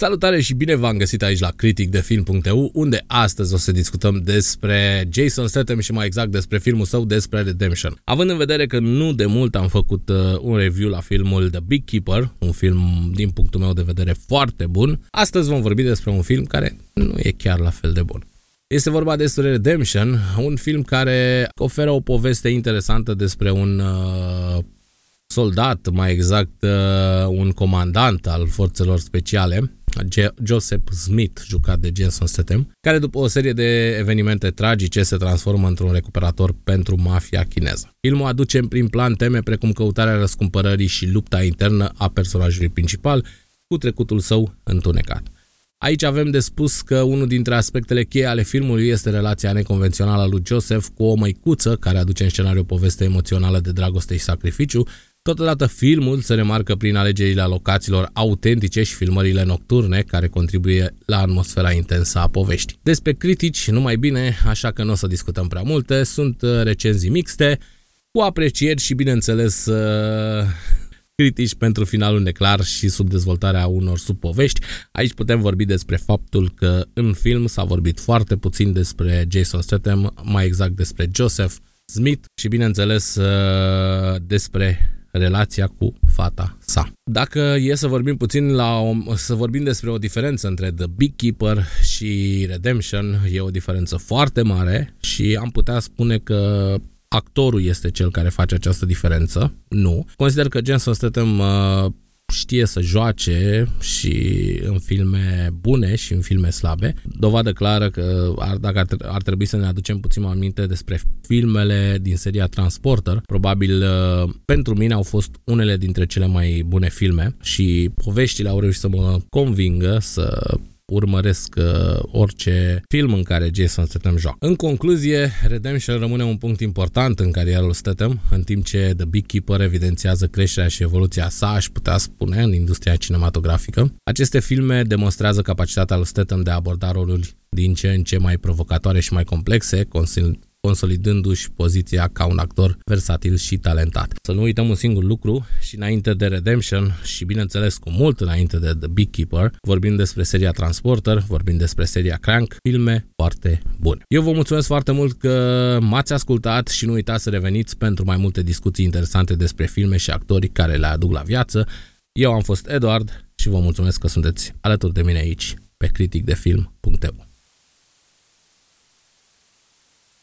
Salutare și bine v-am găsit aici la criticdefilm.eu, unde astăzi o să discutăm despre Jason Statham și mai exact despre filmul său despre Redemption. Având în vedere că nu de mult am făcut uh, un review la filmul The Big Keeper, un film din punctul meu de vedere foarte bun, astăzi vom vorbi despre un film care nu e chiar la fel de bun. Este vorba despre Redemption, un film care oferă o poveste interesantă despre un uh, soldat, mai exact uh, un comandant al forțelor speciale, Joseph Smith, jucat de Jason Statham, care după o serie de evenimente tragice se transformă într-un recuperator pentru mafia chineză. Filmul aduce în prim plan teme precum căutarea răscumpărării și lupta internă a personajului principal cu trecutul său întunecat. Aici avem de spus că unul dintre aspectele cheie ale filmului este relația neconvențională a lui Joseph cu o măicuță care aduce în scenariu o poveste emoțională de dragoste și sacrificiu, Totodată filmul se remarcă prin alegerile locațiilor autentice și filmările nocturne care contribuie la atmosfera intensă a poveștii. Despre critici, numai bine, așa că nu o să discutăm prea multe, sunt uh, recenzii mixte, cu aprecieri și bineînțeles uh, critici pentru finalul neclar și subdezvoltarea unor subpovești. Aici putem vorbi despre faptul că în film s-a vorbit foarte puțin despre Jason Statham, mai exact despre Joseph Smith și bineînțeles uh, despre relația cu fata sa. Dacă e să vorbim puțin la o, să vorbim despre o diferență între The Big Keeper și Redemption, e o diferență foarte mare și am putea spune că actorul este cel care face această diferență. Nu. Consider că Jensen Statham uh, știe să joace și în filme bune și în filme slabe. Dovadă clară că ar, dacă ar, ar trebui să ne aducem puțin mai aminte despre filmele din seria Transporter, probabil uh, pentru mine au fost unele dintre cele mai bune filme și poveștile au reușit să mă convingă să urmăresc uh, orice film în care Jason Statham joacă. În concluzie, Redemption rămâne un punct important în cariera lui Statham, în timp ce The Big Keeper evidențiază creșterea și evoluția sa, aș putea spune, în industria cinematografică. Aceste filme demonstrează capacitatea lui Statham de a aborda roluri din ce în ce mai provocatoare și mai complexe, consolidându-și poziția ca un actor versatil și talentat. Să nu uităm un singur lucru și înainte de Redemption și bineînțeles cu mult înainte de The Big Keeper, vorbim despre seria Transporter, vorbim despre seria Crank, filme foarte bune. Eu vă mulțumesc foarte mult că m-ați ascultat și nu uitați să reveniți pentru mai multe discuții interesante despre filme și actori care le aduc la viață. Eu am fost Eduard și vă mulțumesc că sunteți alături de mine aici pe criticdefilm.eu.